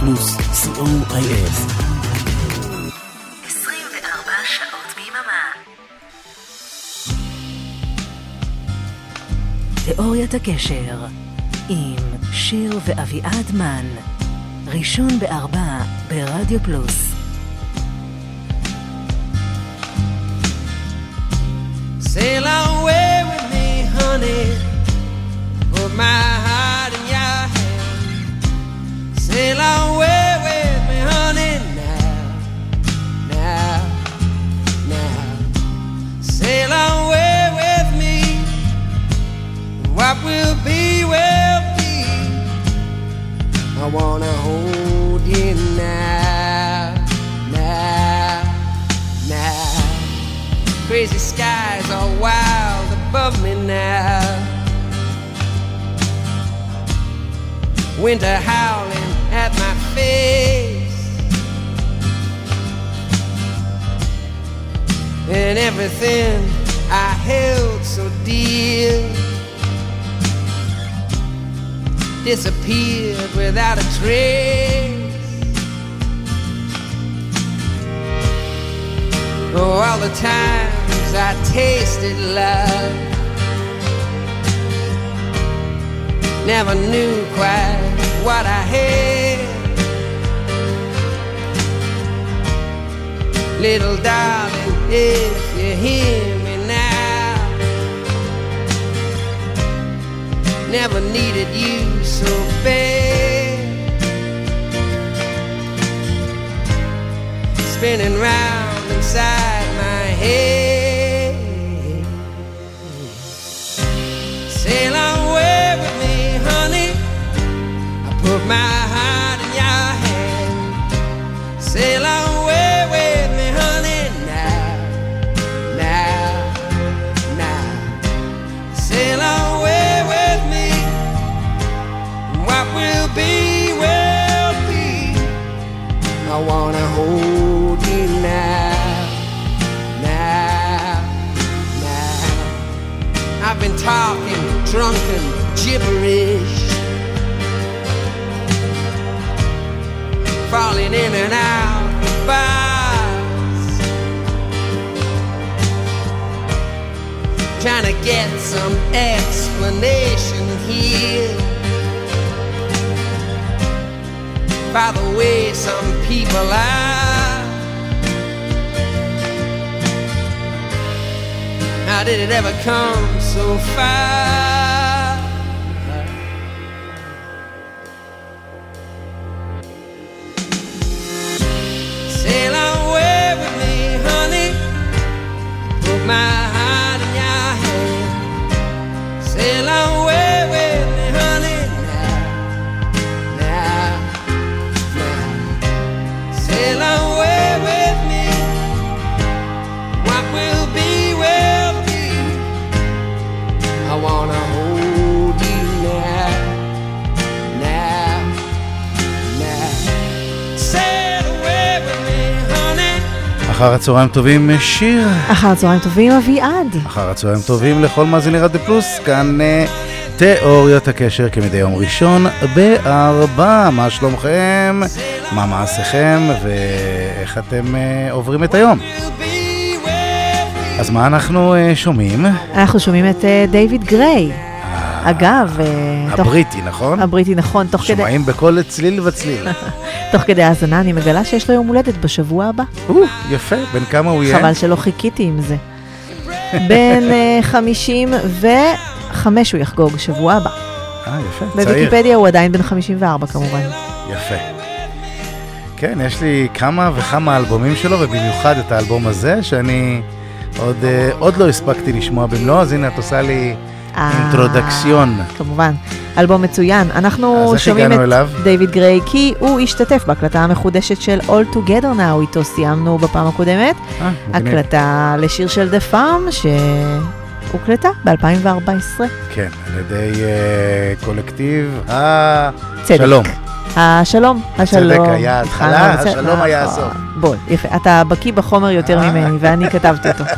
פלוס, co.il. 24 שעות ביממה. תיאוריית הקשר עם שיר ואביעד מן, ראשון בארבע ברדיו פלוס. Sail away with me, honey. Put my Sail away with me, honey, now, now, now. Sail away with me. What will be, will be. I wanna hold you now, now, now. Crazy skies are wild above me now. Winter howling face. And everything I held so dear disappeared without a trace. Oh, all the times I tasted love, never knew quite what I had. Little darling, if you hear me now, never needed you so bad. Spinning round inside my head. Gibberish, falling in and out bars, trying to get some explanation here. By the way, some people are. How did it ever come so far? אחר הצהריים טובים, שיר. אחר הצהריים טובים, אביעד. אחר הצהריים טובים לכל מאזיני רדיו פלוס, כאן אה, תיאוריות הקשר כמדי יום ראשון בארבע. מה שלומכם? מה מעשיכם? ואיך אתם אה, עוברים את היום? אז מה אנחנו אה, שומעים? אנחנו שומעים את אה, דיוויד גריי. אגב, אה, תוך- הבריטי, נכון? הבריטי, נכון, תוך כדי, שומעים בכל צליל וצליל. תוך כדי האזנה אני מגלה שיש לו יום הולדת בשבוע הבא. או, יפה, בן כמה הוא יהיה? חבל שלא חיכיתי עם זה. בן אה, 55 הוא יחגוג שבוע הבא. אה, יפה, צעיר. בוויקיפדיה הוא עדיין בן 54 כמובן. יפה. כן, יש לי כמה וכמה אלבומים שלו, ובמיוחד את האלבום הזה, שאני עוד, אה, עוד לא הספקתי לשמוע במלואו, אז הנה את עושה לי אה, אינטרודקסיון. כמובן, אלבום מצוין. אנחנו שומעים את אליו? דיוויד גריי כי הוא השתתף בהקלטה המחודשת של All Together Now, איתו סיימנו בפעם הקודמת. אה. הקלטה לשיר של דה פארם שהוקלטה ב-2014. כן, על ידי אה, קולקטיב. השלום. השלום, השלום. הצדק היה ההתחלה, בצדק. השלום היה. הסוף. בוא, יפה. אתה בקיא בחומר יותר אה. ממני, ואני כתבתי אותו.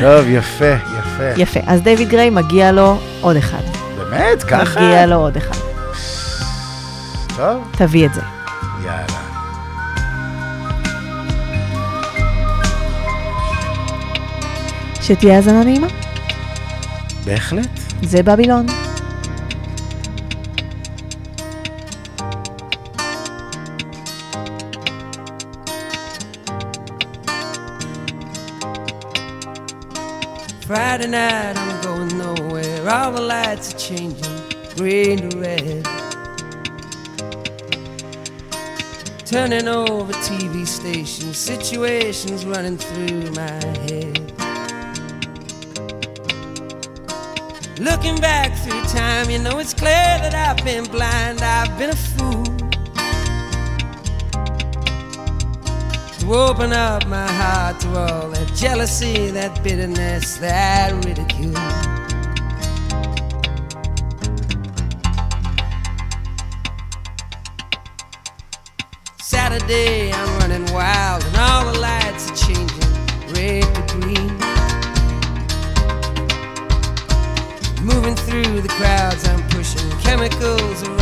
טוב, יפה, יפה. יפה. אז דיוויד גריי מגיע לו עוד אחד. באמת? ככה? מגיע לו עוד אחד. טוב? תביא את זה. יאללה. שתהיה האזנה נעימה. בהחלט. זה בבילון. Friday night, I'm going nowhere. All the lights are changing, green to red. Turning over TV stations, situations running through my head. Looking back through time, you know it's clear that I've been blind, I've been a fool. Open up my heart to all that jealousy, that bitterness, that ridicule. Saturday, I'm running wild, and all the lights are changing red to green. Moving through the crowds, I'm pushing. Chemicals are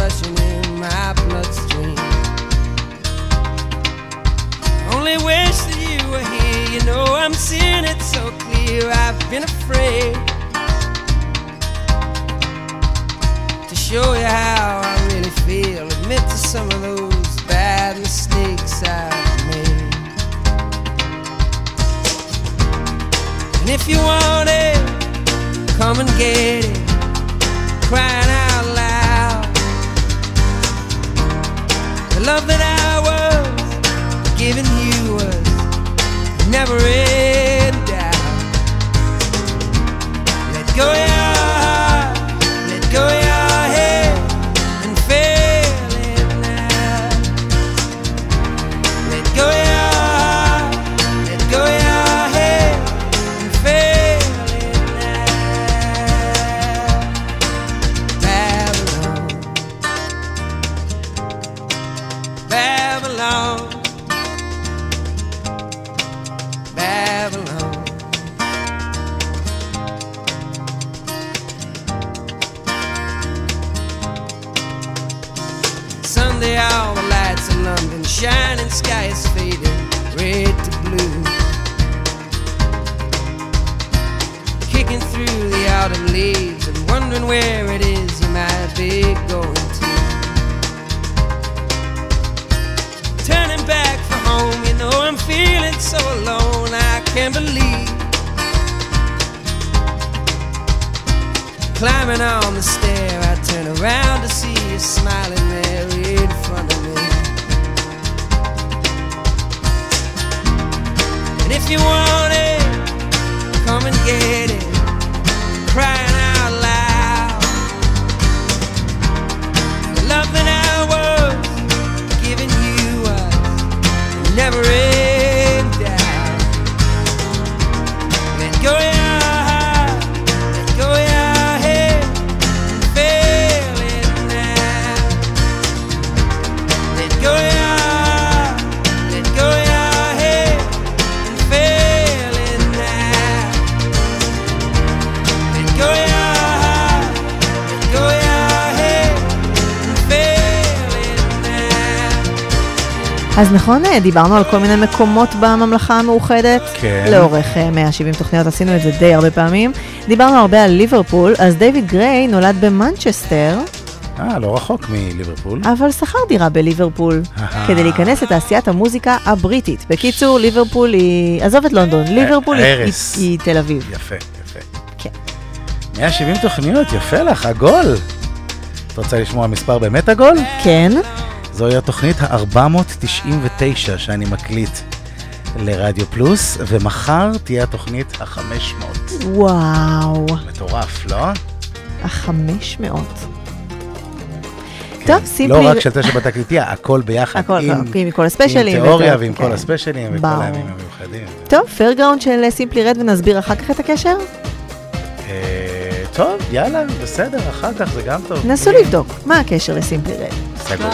I'm seeing it so clear. I've been afraid to show you how I really feel. Admit to some of those bad mistakes I've made. And if you want it, come and get it. Crying out loud. The love that I was giving never in doubt. Let go leaves and wondering where it is you might be going to. Turning back for home, you know I'm feeling so alone, I can't believe. Climbing on the stair, I turn around to see you smiling there in front of me. And if you want it, come and get it. Crying That I was giving you was never in אז נכון, אה, דיברנו על כל מיני מקומות בממלכה המאוחדת. כן. לאורך אה, 170 תוכניות עשינו את זה די הרבה פעמים. דיברנו הרבה על ליברפול, אז דיוויד גריי נולד במנצ'סטר, אה, לא רחוק מליברפול. אבל שכר דירה בליברפול. כדי להיכנס לתעשיית המוזיקה הבריטית. בקיצור, ליברפול היא... עזוב את לונדון, ליברפול הארס. היא היא תל אביב. יפה, יפה. כן. 170 תוכניות, יפה לך, עגול. את רוצה לשמוע מספר באמת עגול? כן, זוהי התוכנית ה-499 שאני מקליט לרדיו פלוס, ומחר תהיה התוכנית ה-500. וואו, מטורף, לא? החמש מאות. טוב, סימפלי... לא רק של תשע בתקליטייה, הכל ביחד. הכל, עם, עם כל הספיישלים. עם תיאוריה ועם כן. כל הספיישלים וכל. הימים המיוחדים. טוב, Fairground של סימפלי רד ונסביר אחר כך את הקשר? אה, טוב, יאללה, בסדר, אחר כך זה גם טוב. נסו לבדוק, מה הקשר לסימפלי רד? סגור.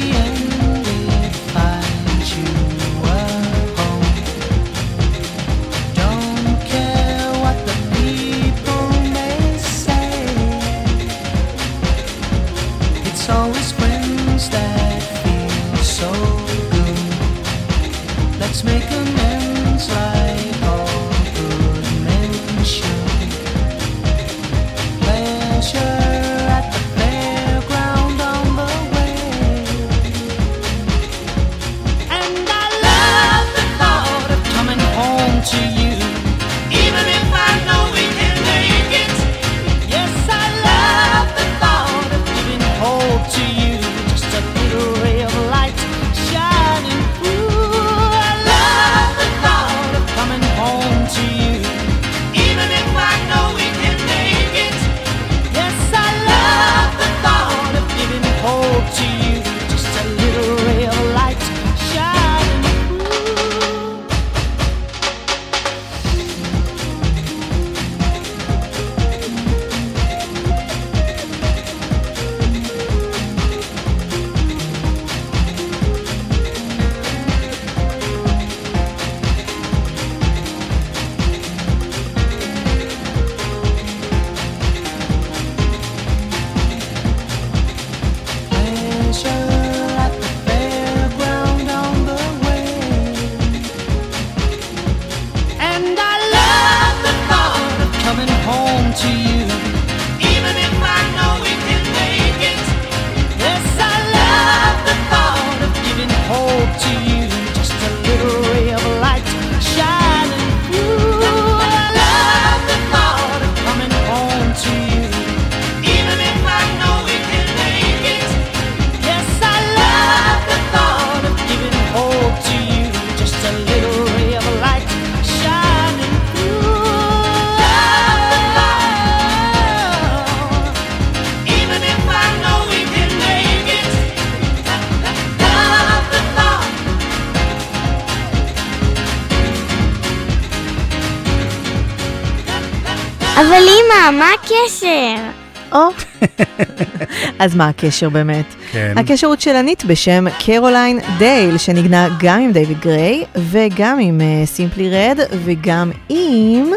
the end. אה, מה הקשר? או. אז מה הקשר באמת? כן. הקשר הוא צ'לנית בשם קרוליין דייל, שנגנה גם עם דייוויד גריי, וגם עם סימפלי אה, רד, וגם עם...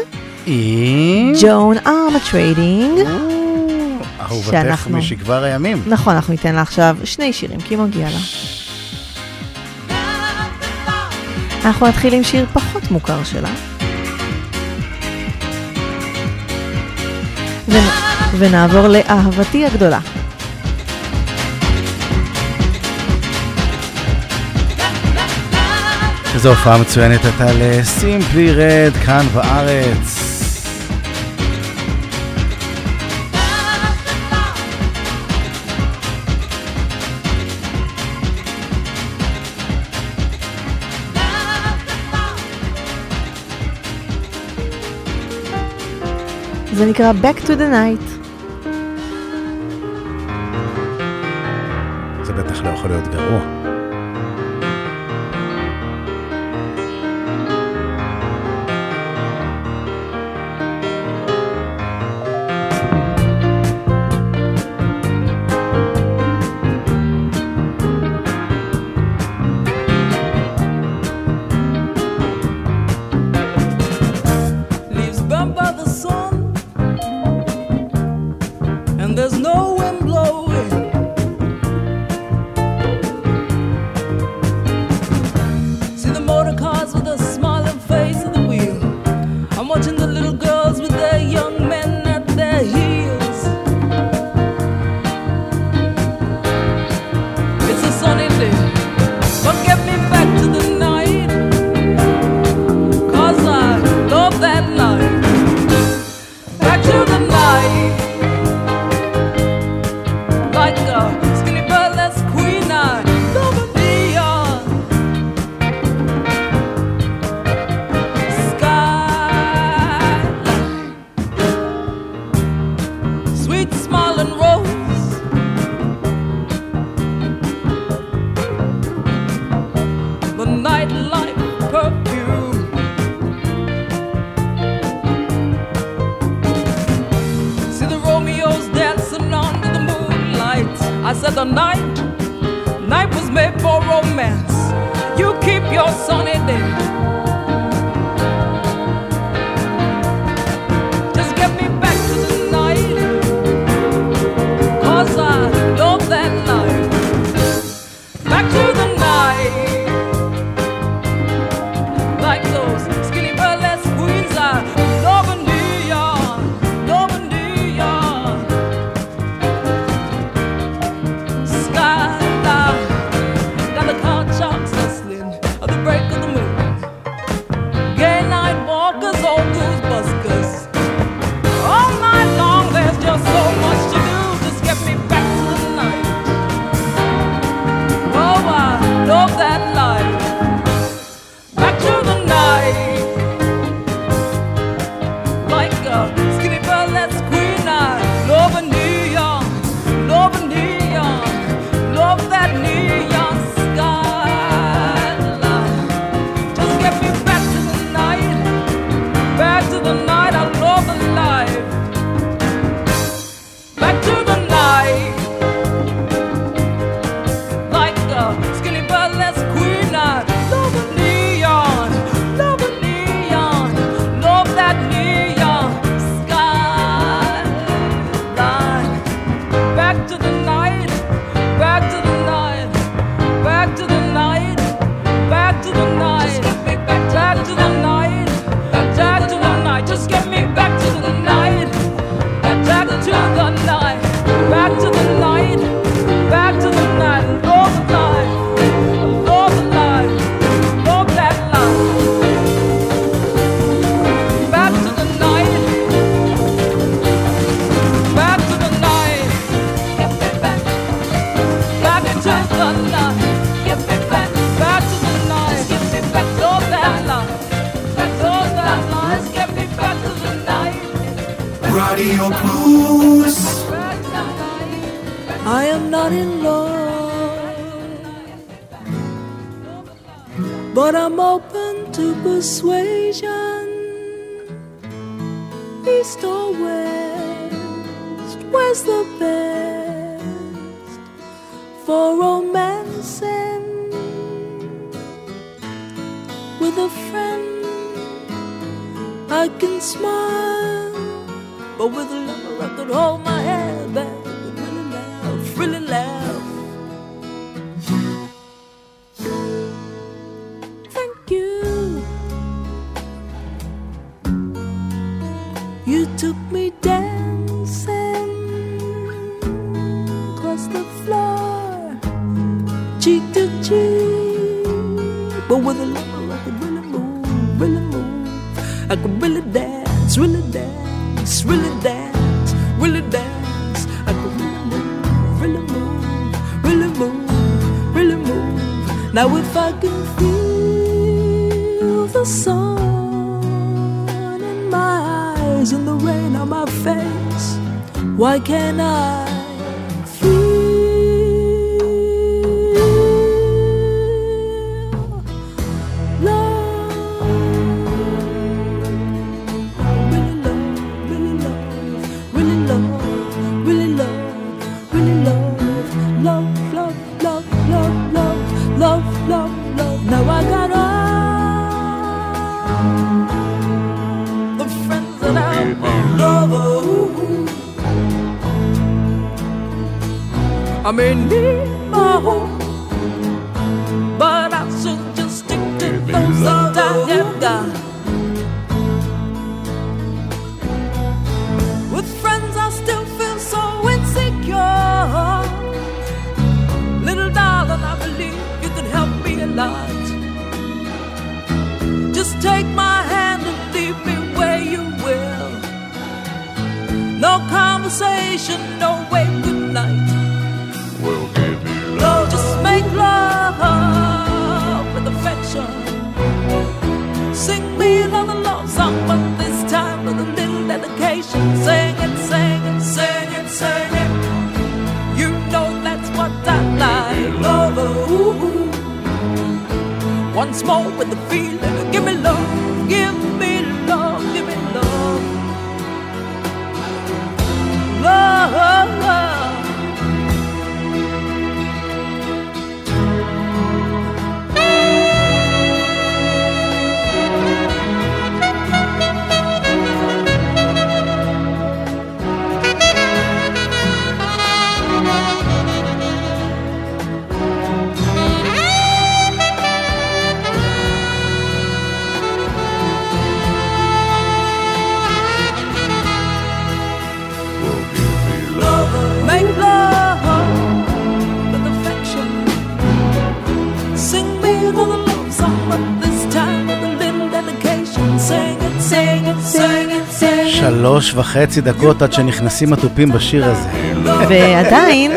עם... ג'ואן ארמטריידינג. אהובתך משכבר הימים. נכון, אנחנו ניתן לה עכשיו שני שירים, כי מגיע לה. אנחנו נתחיל עם שיר פחות מוכר שלה. ונעבור לאהבתי הגדולה. איזו הופעה מצוינת הייתה לסימפלי רד כאן בארץ. זה נקרא Back to the Night. songs on, but this time with a little dedication. Sing it, sing it, sing it, sing it. You know that's what I like. Lover, ooh, ooh. Once more with the feeling. וחצי דקות עד שנכנסים התופים בשיר הזה. ועדיין,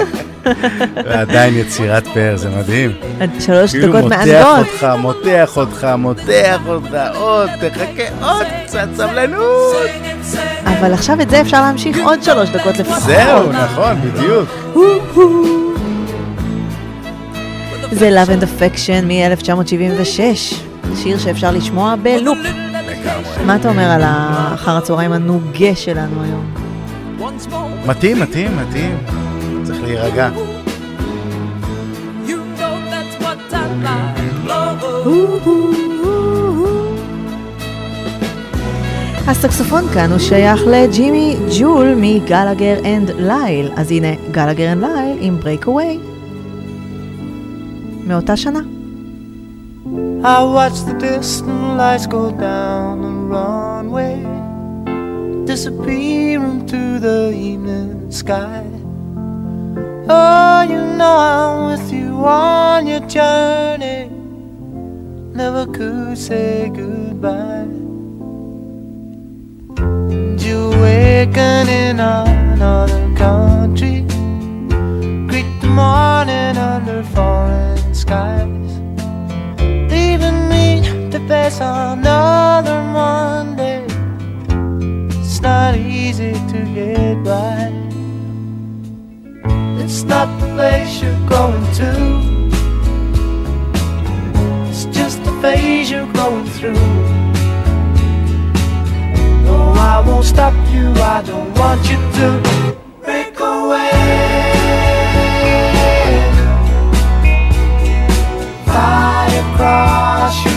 ועדיין יצירת פאר, זה מדהים. שלוש כאילו דקות מותח מענגות. אותך, מותח אותך, מותח אותך, עוד, תחכה עוד קצת סבלנות. אבל עכשיו את זה אפשר להמשיך עוד שלוש דקות לפחות. זהו, נכון, בדיוק. זה Love and Affection מ-1976, שיר שאפשר לשמוע בלופ. מה אתה אומר על האחר הצהריים הנוגה שלנו היום? מתאים, מתאים, מתאים. צריך להירגע. הסקסופון כאן הוא שייך לג'ימי ג'ול מגלגר אנד לייל, אז הנה גלגר אנד לייל עם Breakaway. מאותה שנה. I watch the distant lights go down the runway, disappear into the evening sky. Oh, you know I'm with you on your journey. Never could say goodbye. And you awaken in another country, greet the morning under foreign skies face another Monday. It's not easy to get by. It's not the place you're going to. It's just the phase you're going through. No, I won't stop you. I don't want you to break away. Across your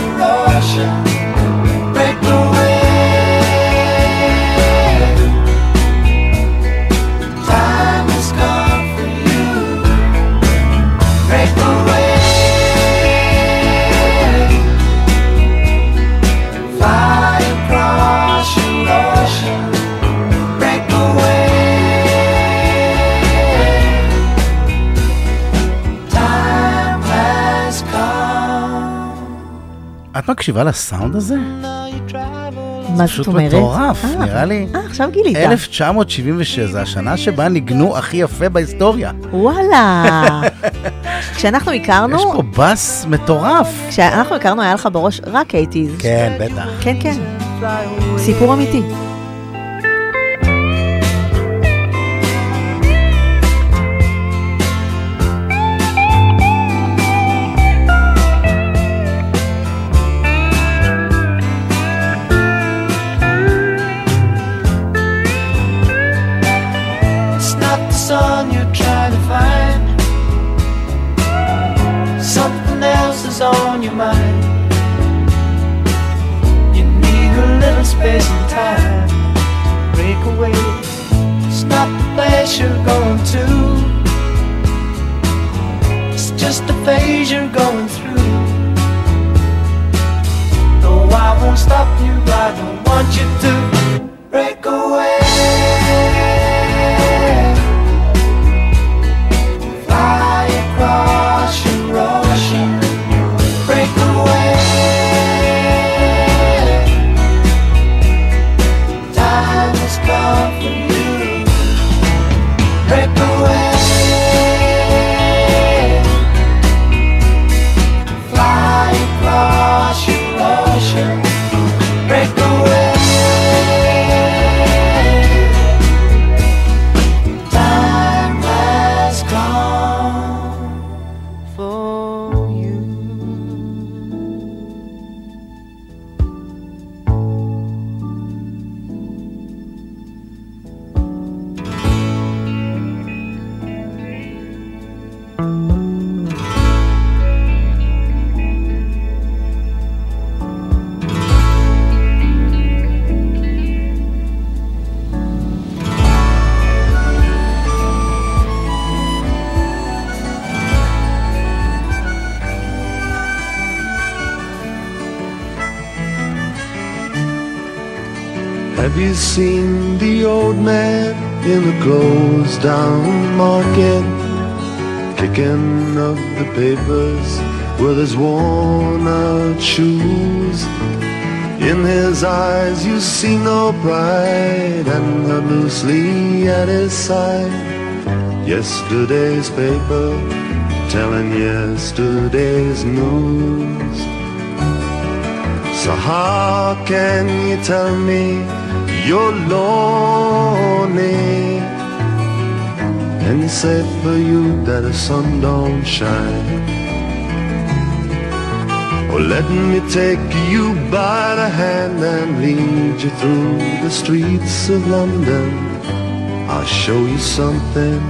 מקשיבה לסאונד הזה? מה פשוט זאת אומרת? מטורף, אה, נראה לי. אה, עכשיו גילית. 1976, זו השנה שבה ניגנו הכי יפה בהיסטוריה. וואלה. כשאנחנו הכרנו, יש פה בס מטורף. כשאנחנו הכרנו היה לך בראש רק 80's. כן, בטח. כן, כן. סיפור אמיתי. Have you seen the old man in the closed down market? Picking up the papers with his worn out shoes. In his eyes you see no pride, and held loosely at his side. Yesterday's paper telling yesterday's news. So how can you tell me you're lonely? And it's safe for you that the sun don't shine. Or let me take you by the hand and lead you through the streets of London. I'll show you something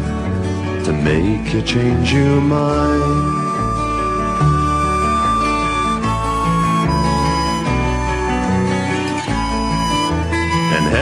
to make you change your mind.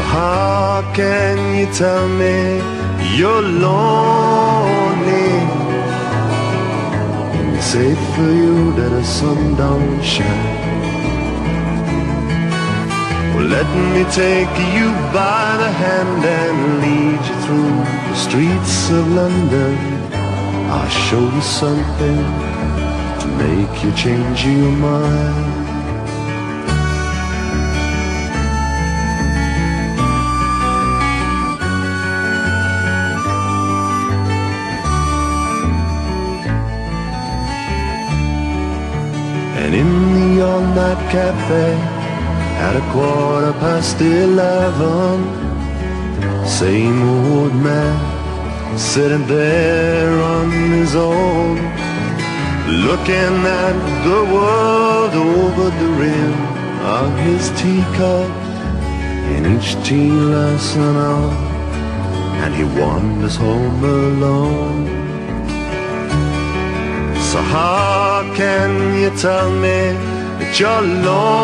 So how can you tell me you're lonely? It's safe for you that the sun don't shine. Well, let me take you by the hand and lead you through the streets of London. I'll show you something to make you change your mind. Cafe at a quarter past eleven, same old man sitting there on his own, looking at the world over the rim of his teacup, and each tea lasts an hour, oh, and he wanders home alone. So how can you tell me that you're lonely?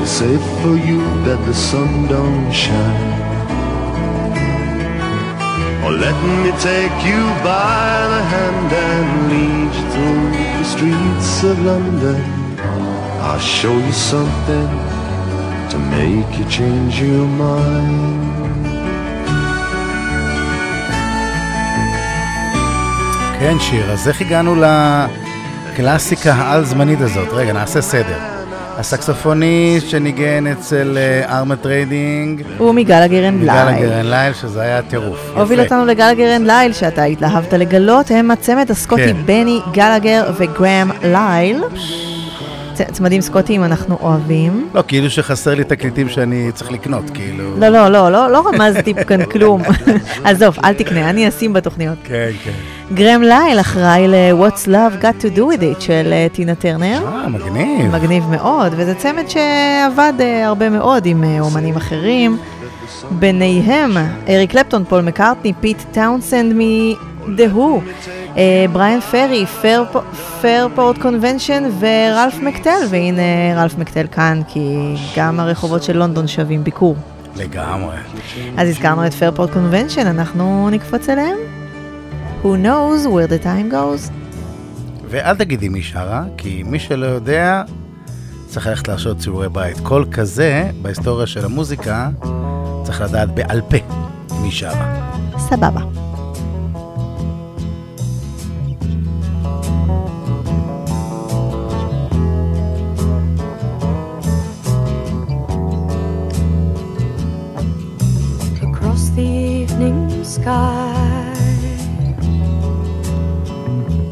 It's safe for you that the sun don't shine. Or let me take you by the hand and lead you through the streets of London. I'll show you something to make you change your mind. כן, שיר, אז איך הגענו לקלאסיקה העל-זמנית הזאת? רגע, נעשה סדר. הסקסופוניסט שניגן אצל ארמטריידינג. הוא מגלגר אנד לייל. מגלגר אנד לייל, שזה היה טירוף. הוביל אותנו לגלגר אנד לייל, שאתה התלהבת לגלות, הם הצמד הסקוטי כן. בני גלגר וגרהם לייל. צ- צמדים סקוטיים אנחנו אוהבים. לא, כאילו שחסר לי תקליטים שאני צריך לקנות, כאילו. לא, לא, לא, לא, לא רמזתי כאן כלום. עזוב, אל תקנה, אני אשים בתוכניות. כן, כן. גרהם לייל אחראי ל-What's Love Got to Do With It של אה, טינה טרנר. אה, מגניב. מגניב מאוד, וזה צמד שעבד אה, הרבה מאוד עם אה, אומנים אחרים. ביניהם אריק קלפטון, פול מקארטני, פיט טאונסנד מ-The Who, בריאן פרי, פיירפורט קונבנשן וראלף מקטל, והנה ראלף מקטל כאן, כי גם הרחובות של לונדון שווים ביקור. לגמרי. אז הזכרנו את פיירפורט קונבנשן, אנחנו נקפוץ אליהם? Who knows where the time goes? ואל תגידי מי שרה, כי מי שלא יודע, צריך ללכת לעשות ציורי בית. קול כזה, בהיסטוריה של המוזיקה, צריך לדעת בעל פה מי שרה. סבבה. across the evening sky.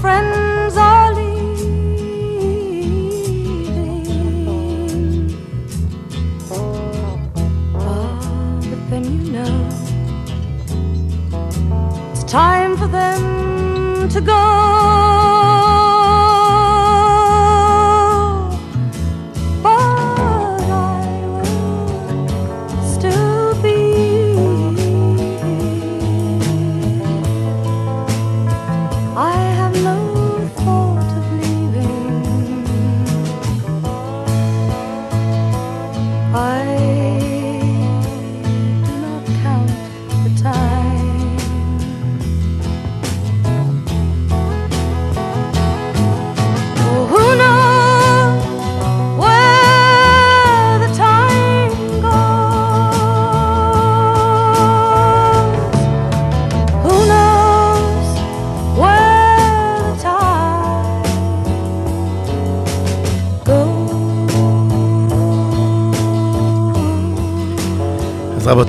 friend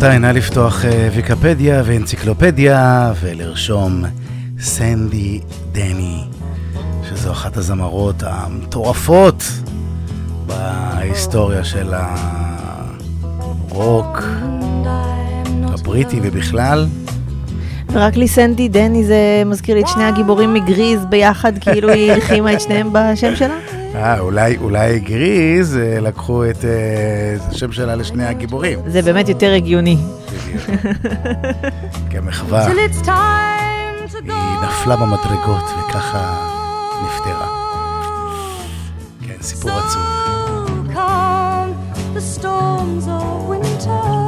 רבותיי, נא לפתוח אה, ויקפדיה ואנציקלופדיה ולרשום סנדי דני, שזו אחת הזמרות המטורפות בהיסטוריה של הרוק הבריטי ובכלל. ורק לי סנדי דני זה מזכיר לי את שני הגיבורים מגריז ביחד, כאילו היא הלחימה את שניהם בשם שלה? אה, אולי, אולי גריז אה, לקחו את אה, השם שלה לשני הגיבורים. זה באמת יותר הגיוני. כמחווה, go. היא נפלה במדרגות וככה נפטרה. כן, סיפור עצוב. Come the storms of winter.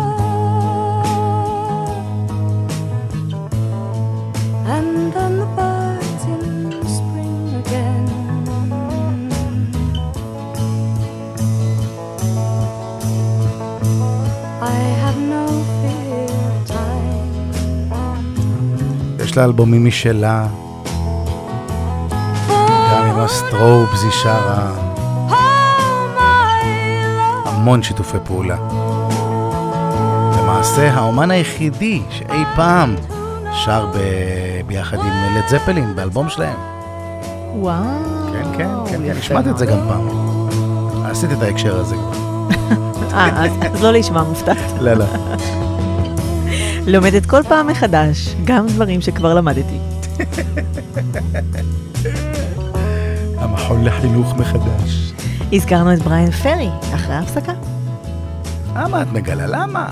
יש לה אלבומים משלה, גם עם הסטרובס היא שרה, המון שיתופי פעולה. למעשה, האומן היחידי שאי פעם שר ב... ביחד עם לד זפלין באלבום שלהם. וואו. כן, כן, כן, כן, יפה השמעתי את זה גם. פעם. עשיתי את ההקשר הזה כבר. אה, אז- אז לא להישמע מופתעת. לא, לא. לומדת כל פעם מחדש, גם דברים שכבר למדתי. המכון לחינוך מחדש. הזכרנו את בריין פרי, אחרי ההפסקה. למה את מגלה? למה?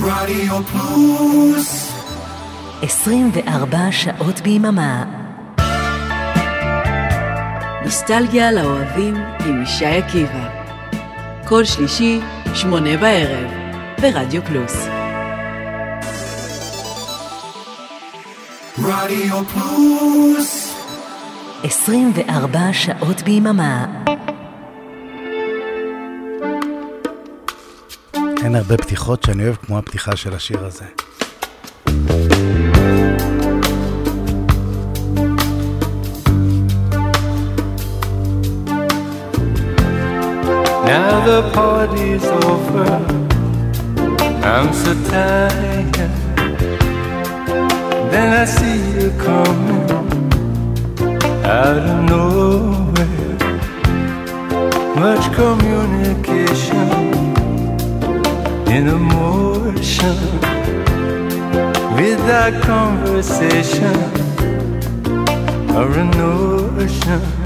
רדיו פלוס 24 שעות ביממה. נוסטלגיה לאוהבים עם ישי עקיבא. כל שלישי, שמונה בערב, ברדיו פלוס. רדיו פלוס 24 שעות ביממה. אין הרבה פתיחות שאני אוהב כמו הפתיחה של השיר הזה. The party's over. I'm so tired. Then I see you coming out of nowhere. Much communication in emotion without conversation or a notion.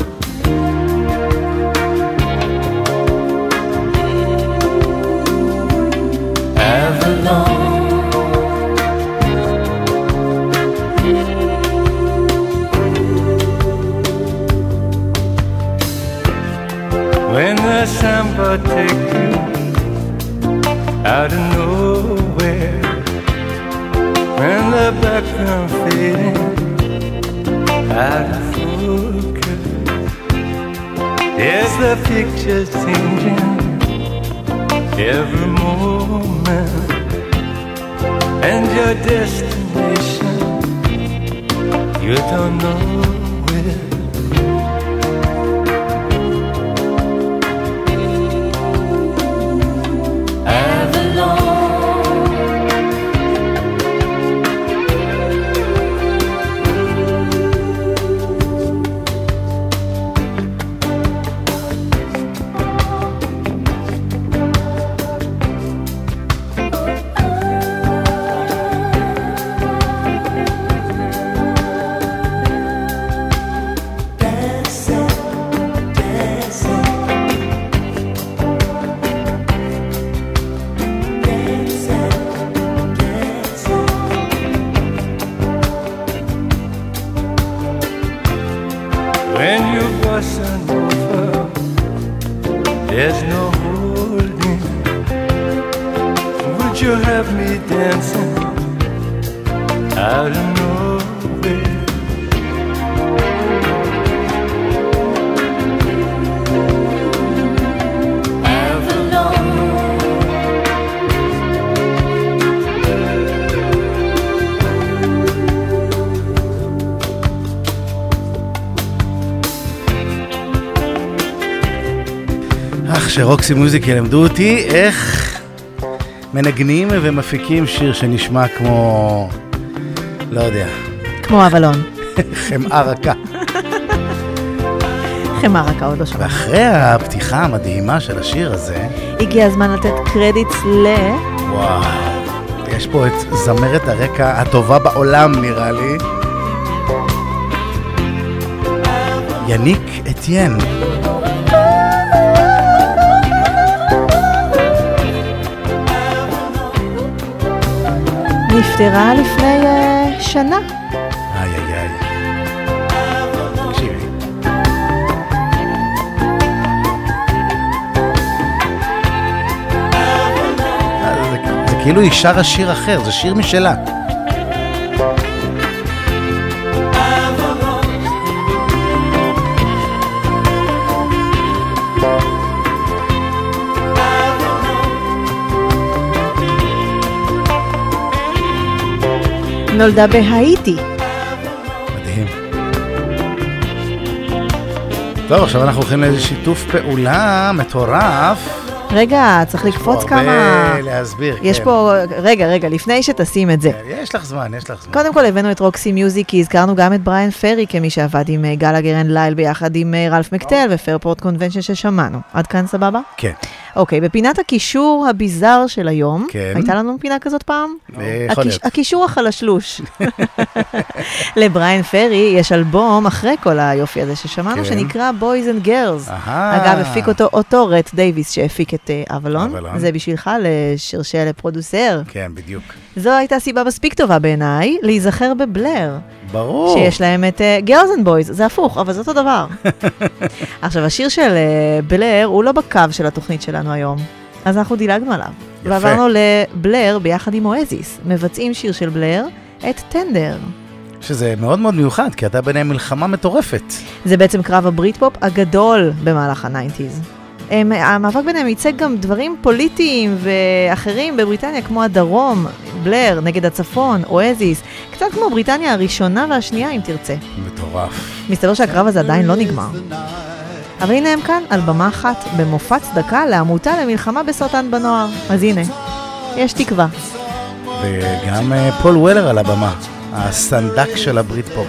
When the samba take you out of nowhere, when the background fading out of focus, yes, the picture's changing every moment, and your destination. You don't know שרוקסי מוזיק ילמדו אותי איך מנגנים ומפיקים שיר שנשמע כמו, לא יודע, כמו אבלון. חמאה רכה. חמאה רכה עוד לא שמענו. ואחרי הפתיחה המדהימה של השיר הזה, הגיע הזמן לתת קרדיטס ל... וואו, יש פה את זמרת הרקע הטובה בעולם נראה לי. יניק אתיין. נפטרה לפני אה, שנה. איי איי איי. תקשיבי. אה, זה- זה כאילו היא שרה שיר אחר, זה שיר משלה. נולדה בהאיטי. מדהים. טוב, עכשיו אנחנו הולכים לאיזה שיתוף פעולה מטורף. רגע, צריך לקפוץ פה כמה... הרבה להסביר, יש כן. פה... רגע, רגע, לפני שתשים את זה. יש לך זמן, יש לך זמן. קודם כל הבאנו את רוקסי מיוזיק, כי הזכרנו גם את בריאן פרי כמי שעבד עם אה, גלה גרן ליל ביחד עם אה, רלף מקטל ופרפורט קונבנשן ששמענו. עד כאן סבבה? כן. אוקיי, בפינת הקישור הביזאר של היום, כן. הייתה לנו פינה כזאת פעם? אה, יכול להיות. הקישור החלשלוש. לבריאן פרי יש אלבום אחרי כל היופי הזה ששמענו, כן. שנקרא Boys and Girls. אגב, הפיק אותו אותו רט דייוויס שהפיק את אה, אבלון. אבלון. זה בשבילך לשרשל לפרודוסר. כן, בדיוק. זו הייתה סיבה מספיק טובה בעיניי להיזכר בבלר. ברור. שיש להם את Girls and Boys, זה הפוך, אבל זה אותו דבר. עכשיו, השיר של uh, בלר הוא לא בקו של התוכנית שלנו היום, אז אנחנו דילגנו עליו. יפה. ועברנו לבלר ביחד עם אואזיס, מבצעים שיר של בלר, את Tender. שזה מאוד מאוד מיוחד, כי הייתה ביניהם מלחמה מטורפת. זה בעצם קרב הבריטפופ הגדול במהלך הניינטיז. הם, המאבק ביניהם ייצג גם דברים פוליטיים ואחרים בבריטניה, כמו הדרום, בלר, נגד הצפון, אואזיס, קצת כמו בריטניה הראשונה והשנייה, אם תרצה. מטורף. מסתבר שהקרב הזה עדיין לא נגמר. אבל הנה הם כאן על במה אחת, במופע צדקה לעמותה למלחמה בסרטן בנוער. אז הנה, יש תקווה. וגם אה, פול וולר על הבמה, הסנדק של הברית פופ.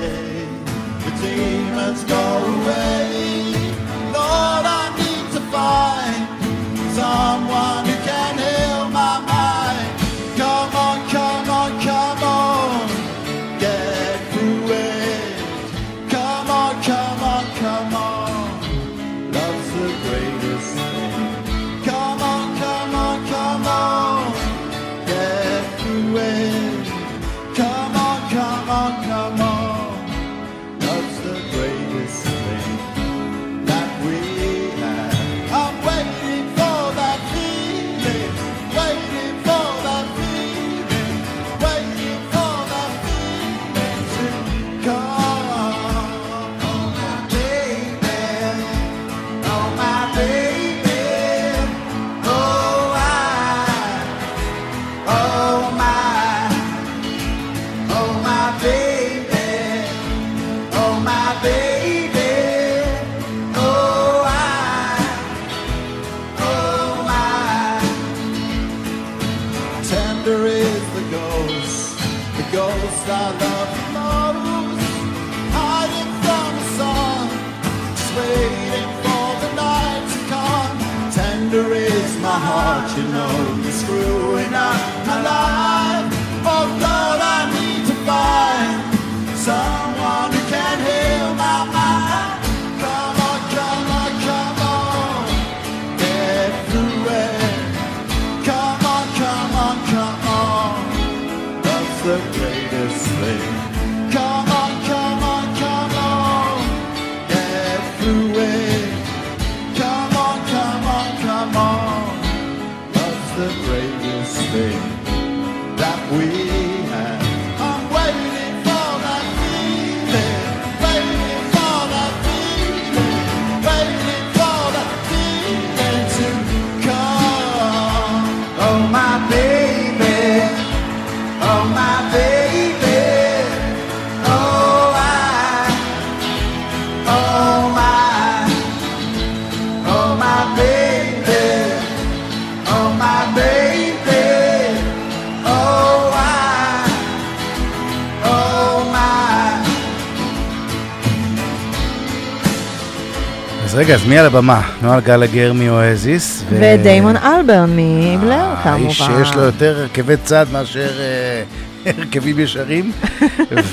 רגע, אז מי על הבמה? נועה גלגר מאואזיס. ו- ודיימון אלברן מבלר, כמובן. האיש שיש לו יותר הרכבי צד מאשר אה, הרכבים ישרים.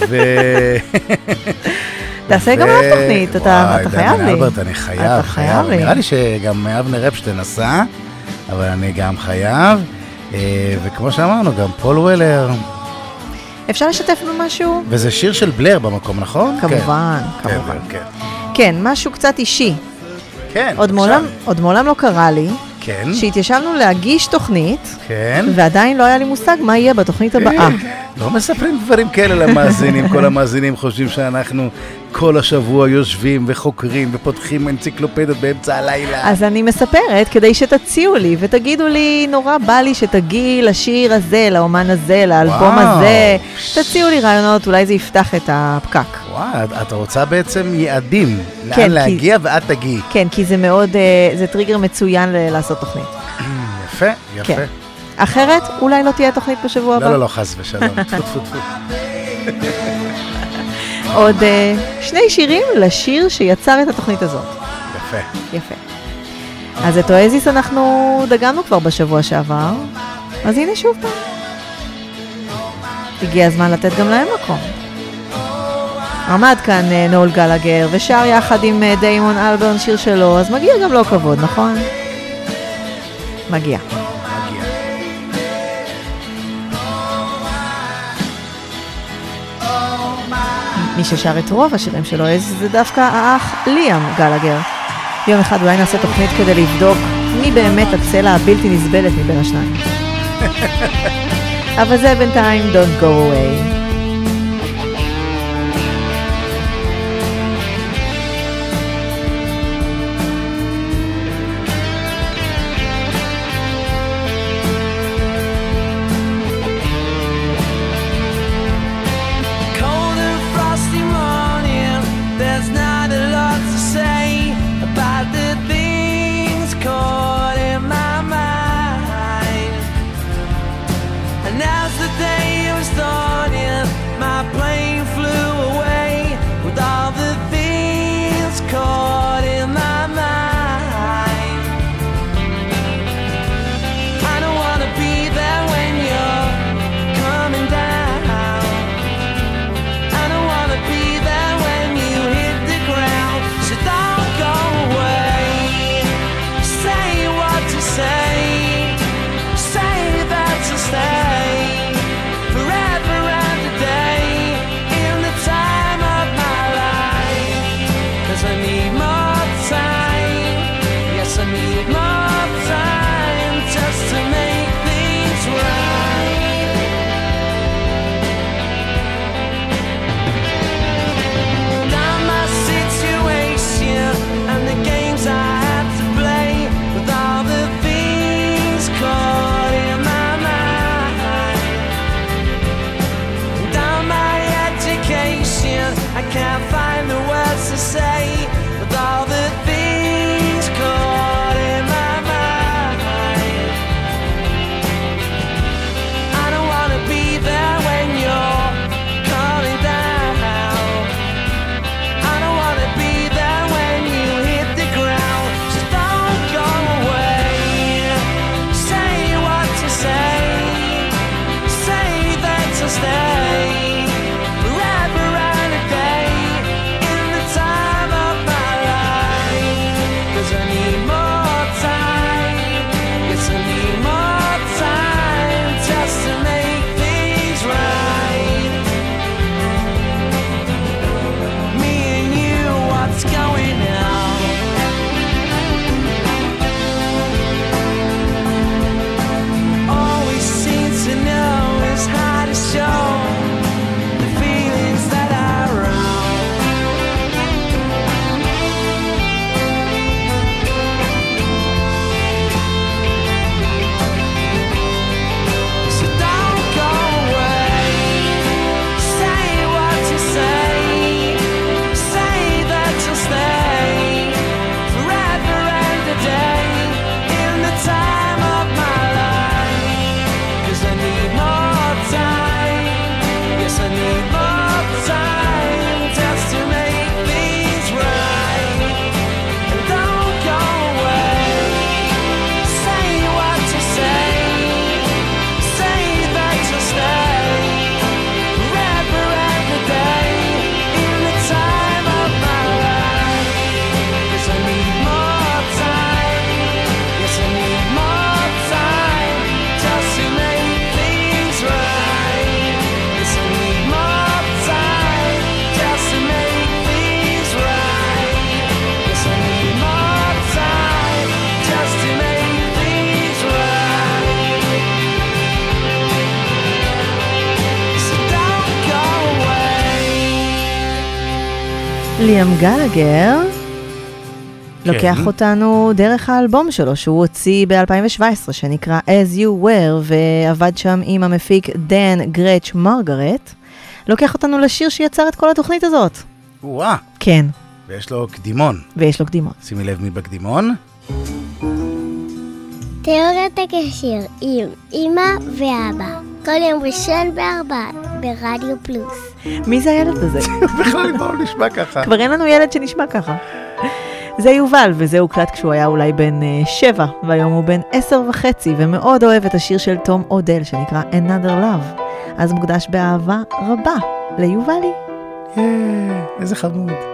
ו... תעשה גם עוד תוכנית, אתה חייב לי. אלברט, אני חייב, חייב. נראה לי שגם אבנר אפשטיין עשה, אבל אני גם חייב. אה, וכמו שאמרנו, גם פול וולר. אפשר לשתף במשהו? וזה שיר של בלר במקום, נכון? כמובן, כן, כמובן. כן, כן, משהו קצת אישי. כן, עוד. מעולם, עוד מעולם לא קרה לי, כן. שהתיישבנו להגיש תוכנית, כן. ועדיין לא היה לי מושג מה יהיה בתוכנית הבאה. לא מספרים דברים כאלה למאזינים, כל המאזינים חושבים שאנחנו כל השבוע יושבים וחוקרים ופותחים אנציקלופדיות באמצע הלילה. אז אני מספרת כדי שתציעו לי ותגידו לי, נורא בא לי שתגיעי לשיר הזה, לאומן הזה, לאלבום. הזה. תציעו לי רעיונות, אולי זה יפתח את הפקק. וואי, את- רוצה בעצם יעדים, לאן כן, כי- להגיע ואת תגיעי. כן, כי זה מאוד, אה, זה טריגר מצוין ל- לעשות תוכנית. יפה, יפה. כן. אחרת, אולי לא תהיה תוכנית בשבוע הבא. לא, לא, לא, חס ושלום. טפו, טפו, טפו. עוד אה, שני שירים לשיר שיצר את התוכנית הזאת. יפה. יפה. אז את אואזיס אנחנו דגמנו כבר בשבוע שעבר, אז הנה שוב פעם. הגיע הזמן לתת גם להם מקום. עמד כאן אה, נול גלגר ושר יחד עם אה, דיימון אלברן שיר שלו, אז מגיע גם לו כבוד, נכון? מגיע. מי ששר את רוב השירים שלו זה דווקא האח ליאם גלגר. יום אחד אולי נעשה תוכנית כדי לבדוק מי באמת הצלע הבלתי נסבלת מבין השניים. אבל זה בינתיים Don't Go Away. ליאם גלגר לוקח כן. אותנו דרך האלבום שלו שהוא הוציא ב-2017 שנקרא As You Were ועבד שם עם המפיק דן גרץ' מרגרט. לוקח אותנו לשיר שיצר את כל התוכנית הזאת. וואה, כן, ויש לו קדימון. ויש לו קדימון. שימי לב מי בקדימון. תיאוריית הקשר עם אמא ואבא. כל יום ראשון בארבע ברדיו פלוס. מי זה הילד הזה? בכלל כבר לא נשמע ככה. כבר אין לנו ילד שנשמע ככה. זה יובל, וזה הוקלט כשהוא היה אולי בן אה, שבע, והיום הוא בן עשר וחצי, ומאוד אוהב את השיר של תום אודל, שנקרא Another Love. אז מוקדש באהבה רבה ליובלי. אה, איזה חמוד.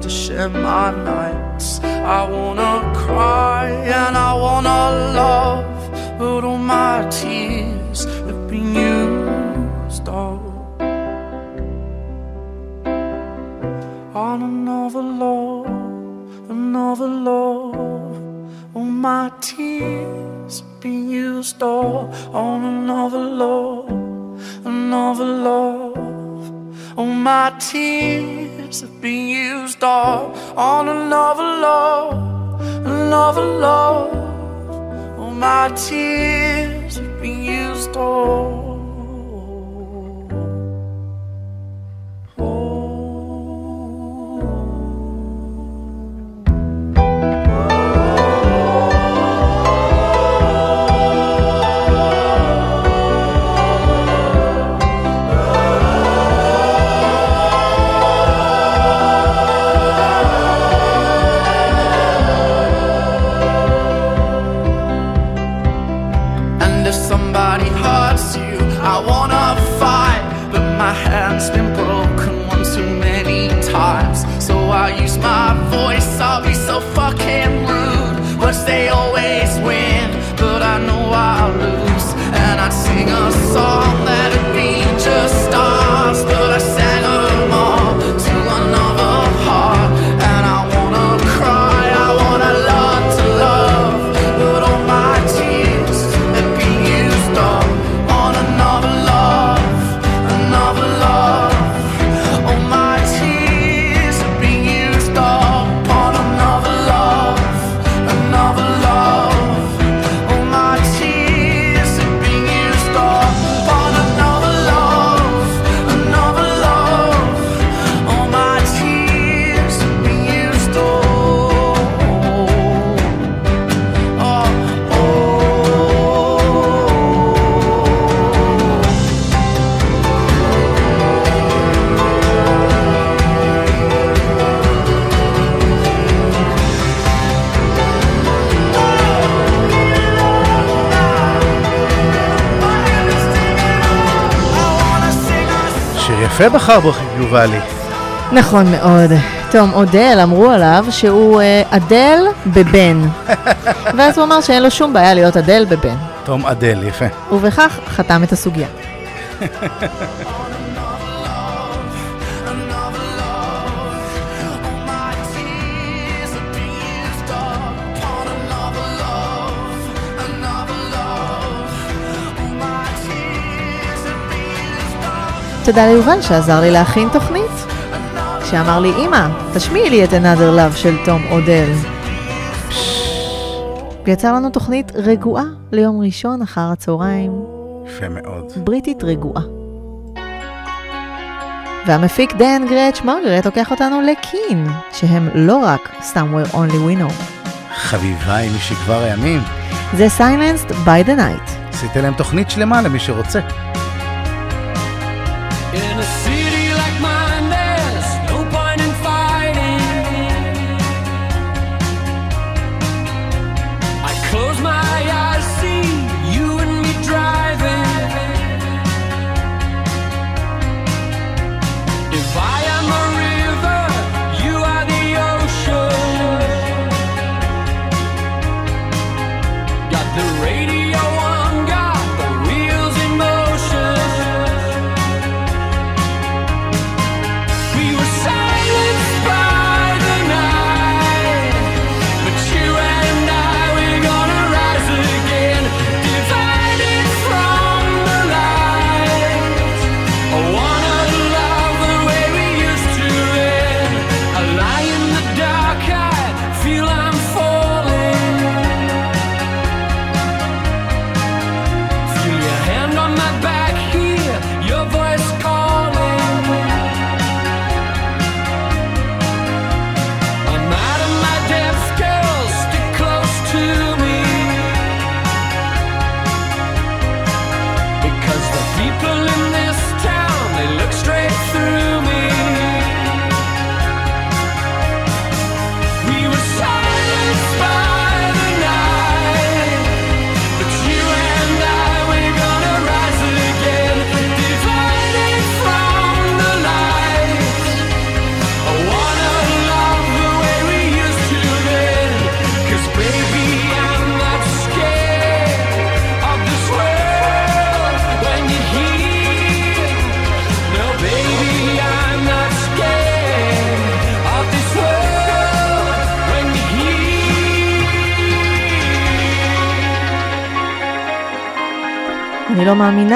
to share my nights. I wanna cry and I wanna love, but all my tears have been used up on another love, another love. All my tears have been used up on another love, another love. All my tears have been up on another love, another love. All my tears have been used up. שיר יפה בחר בו יובלי. נכון מאוד. תום אודל אמרו עליו שהוא אה, אדל בבן. ואז הוא אמר שאין לו שום בעיה להיות אדל בבן. תום אדל, יפה. ובכך חתם את הסוגיה. תודה ליובל שעזר לי להכין תוכנית. כשאמר לי, אמא, תשמיעי לי את Another Love של תום אודל. ויצר לנו תוכנית רגועה ליום ראשון אחר הצהריים, יפה מאוד. בריטית רגועה. והמפיק דן גרץ' מרגרט לוקח אותנו לקין, שהם לא רק Somewhere Only We Know. חביביי משכבר הימים. זה Silenced by the Night. עשיתי להם תוכנית שלמה למי שרוצה.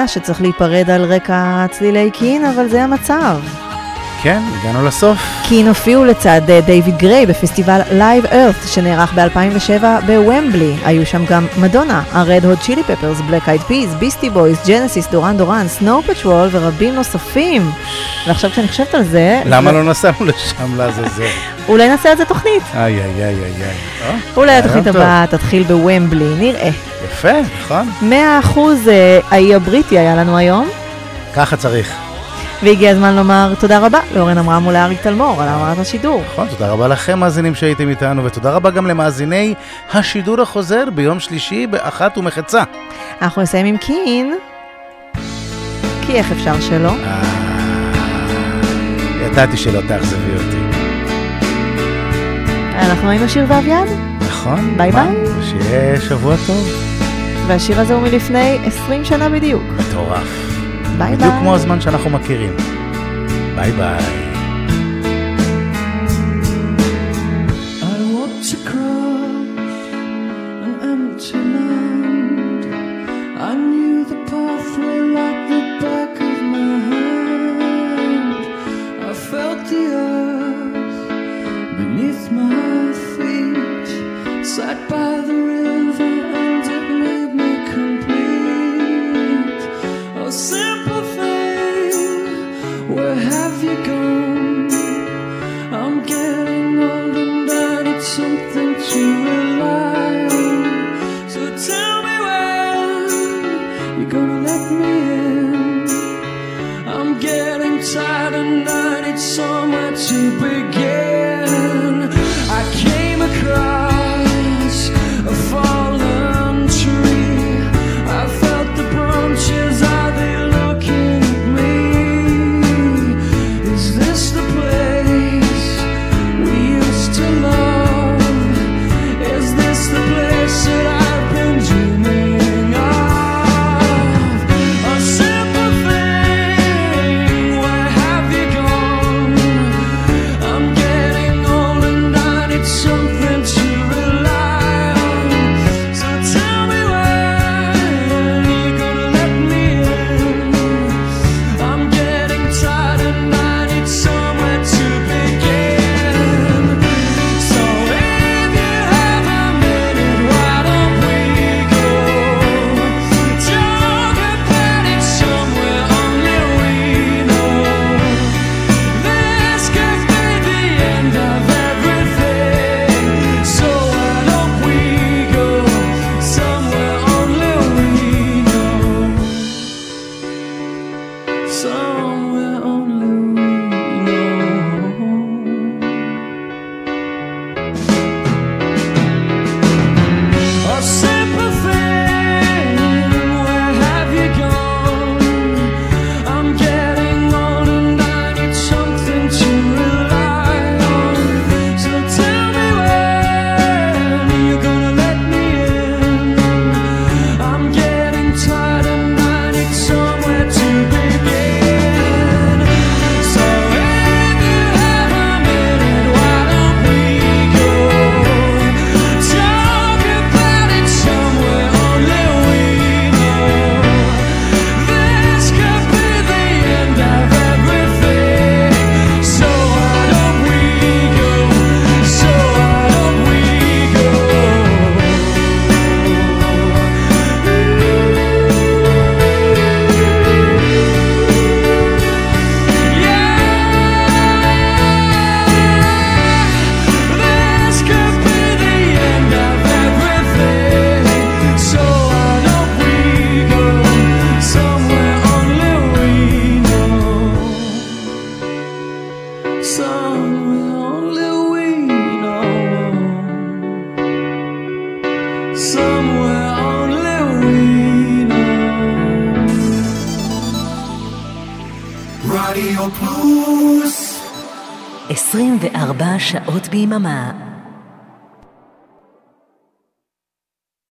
שצריך להיפרד על רקע צלילי קין, אבל זה המצב. כן, הגענו לסוף. קין הופיעו לצד אה, דיוויד גריי בפסטיבל Live Earth שנערך ב-2007 בוומבלי. היו שם גם מדונה, ה-Red Hot Chili Peppers, Black Eyed Peas, ביסטי בויז, ג'נסיס, דורן דורן, סנואו פטרול ורבים נוספים. ועכשיו כשאני חושבת על זה... למה לא נסענו לשם לעזאזל? אולי נעשה על זה תוכנית. איי איי איי איי איי. אה, אולי התוכנית. הבאה תתחיל בוומבלי, נראה. יפה, נכון? 100% אה, האי הבריטי היה לנו היום, ככה צריך. והגיע הזמן לומר תודה רבה לאורן עמרם ולאריק תלמור על העברת השידור. נכון, תודה רבה לכם מאזינים שהייתם איתנו, ותודה רבה גם למאזיני השידור החוזר ביום שלישי באחת ומחצה. אנחנו נסיים עם קין, כי איך אפשר שלא? ידעתי שלא תאכזבי אותי. אנחנו היינו שיר ואביעד, נכון? ביי? ביי. שיהיה שבוע טוב. והשיר הזה הוא מלפני 20 שנה בדיוק. מטורף. ביי בדיוק ביי. כמו הזמן שאנחנו מכירים. ביי ביי.